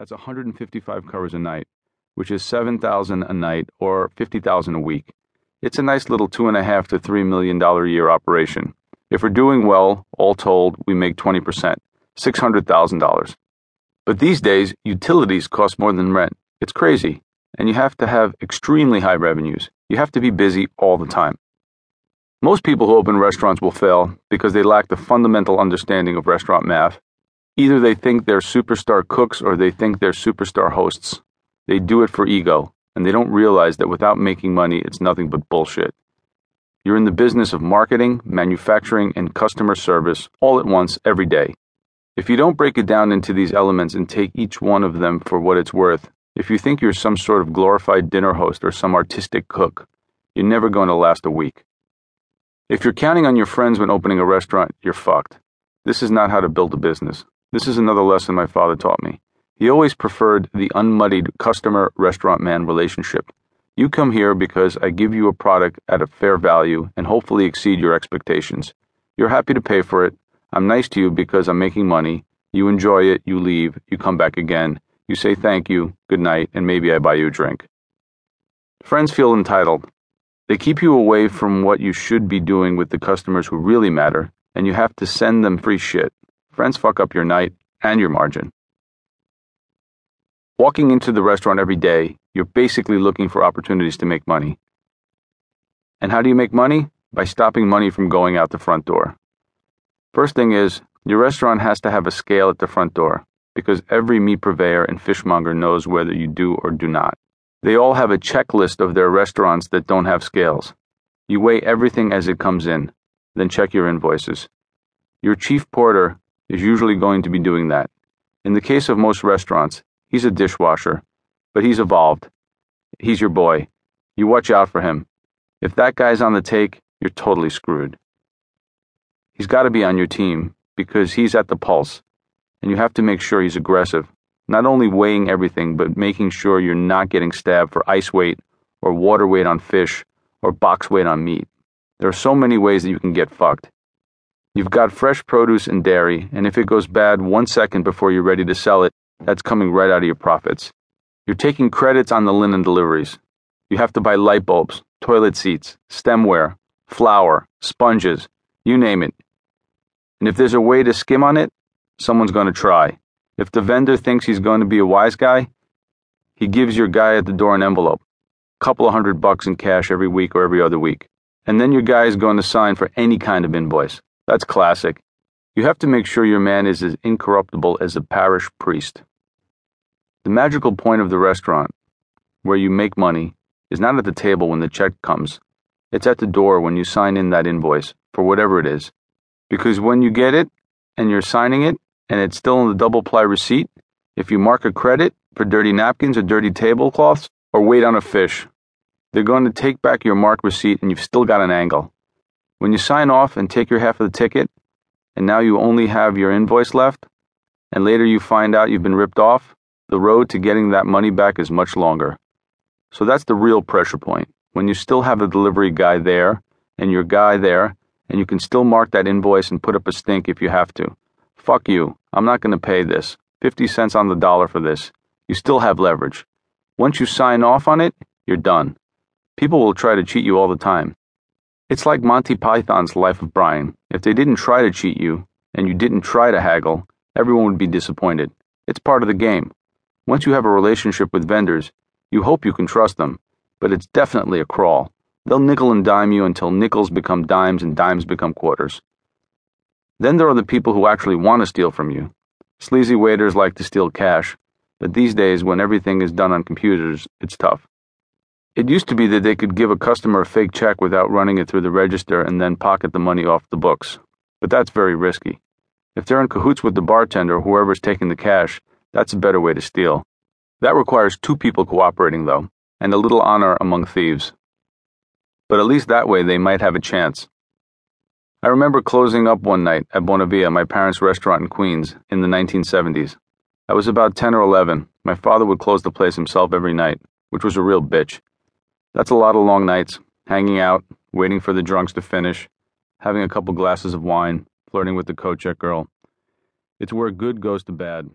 That's 155 covers a night, which is 7,000 a night or 50,000 a week. It's a nice little two and a half to three million dollar a year operation. If we're doing well, all told, we make 20%, $600,000. But these days, utilities cost more than rent. It's crazy. And you have to have extremely high revenues. You have to be busy all the time. Most people who open restaurants will fail because they lack the fundamental understanding of restaurant math. Either they think they're superstar cooks or they think they're superstar hosts. They do it for ego, and they don't realize that without making money, it's nothing but bullshit. You're in the business of marketing, manufacturing, and customer service all at once every day. If you don't break it down into these elements and take each one of them for what it's worth, if you think you're some sort of glorified dinner host or some artistic cook, you're never going to last a week. If you're counting on your friends when opening a restaurant, you're fucked. This is not how to build a business. This is another lesson my father taught me. He always preferred the unmuddied customer restaurant man relationship. You come here because I give you a product at a fair value and hopefully exceed your expectations. You're happy to pay for it, I'm nice to you because I'm making money. You enjoy it, you leave, you come back again, you say thank you, good night, and maybe I buy you a drink. Friends feel entitled. They keep you away from what you should be doing with the customers who really matter, and you have to send them free shit. Friends fuck up your night and your margin. Walking into the restaurant every day, you're basically looking for opportunities to make money. And how do you make money? By stopping money from going out the front door. First thing is, your restaurant has to have a scale at the front door, because every meat purveyor and fishmonger knows whether you do or do not. They all have a checklist of their restaurants that don't have scales. You weigh everything as it comes in, then check your invoices. Your chief porter is usually going to be doing that. In the case of most restaurants, he's a dishwasher, but he's evolved. He's your boy. You watch out for him. If that guy's on the take, you're totally screwed. He's got to be on your team because he's at the pulse, and you have to make sure he's aggressive, not only weighing everything, but making sure you're not getting stabbed for ice weight or water weight on fish or box weight on meat. There are so many ways that you can get fucked. You've got fresh produce and dairy, and if it goes bad one second before you're ready to sell it, that's coming right out of your profits. You're taking credits on the linen deliveries. You have to buy light bulbs, toilet seats, stemware, flour, sponges, you name it. And if there's a way to skim on it, someone's going to try. If the vendor thinks he's going to be a wise guy, he gives your guy at the door an envelope, a couple of hundred bucks in cash every week or every other week. And then your guy is going to sign for any kind of invoice. That's classic. You have to make sure your man is as incorruptible as a parish priest. The magical point of the restaurant, where you make money, is not at the table when the check comes. It's at the door when you sign in that invoice, for whatever it is. Because when you get it and you're signing it and it's still in the double ply receipt, if you mark a credit for dirty napkins or dirty tablecloths or weight on a fish, they're going to take back your marked receipt and you've still got an angle. When you sign off and take your half of the ticket, and now you only have your invoice left, and later you find out you've been ripped off, the road to getting that money back is much longer. So that's the real pressure point. When you still have the delivery guy there, and your guy there, and you can still mark that invoice and put up a stink if you have to. Fuck you. I'm not going to pay this. 50 cents on the dollar for this. You still have leverage. Once you sign off on it, you're done. People will try to cheat you all the time. It's like Monty Python's Life of Brian. If they didn't try to cheat you, and you didn't try to haggle, everyone would be disappointed. It's part of the game. Once you have a relationship with vendors, you hope you can trust them, but it's definitely a crawl. They'll nickel and dime you until nickels become dimes and dimes become quarters. Then there are the people who actually want to steal from you. Sleazy waiters like to steal cash, but these days, when everything is done on computers, it's tough. It used to be that they could give a customer a fake check without running it through the register and then pocket the money off the books, but that's very risky. If they're in cahoots with the bartender or whoever's taking the cash, that's a better way to steal. That requires two people cooperating, though, and a little honor among thieves but at least that way they might have a chance. I remember closing up one night at Buonavia, my parents' restaurant in Queens, in the 1970s. I was about 10 or 11. My father would close the place himself every night, which was a real bitch. That's a lot of long nights, hanging out, waiting for the drunks to finish, having a couple glasses of wine, flirting with the coat check girl. It's where good goes to bad.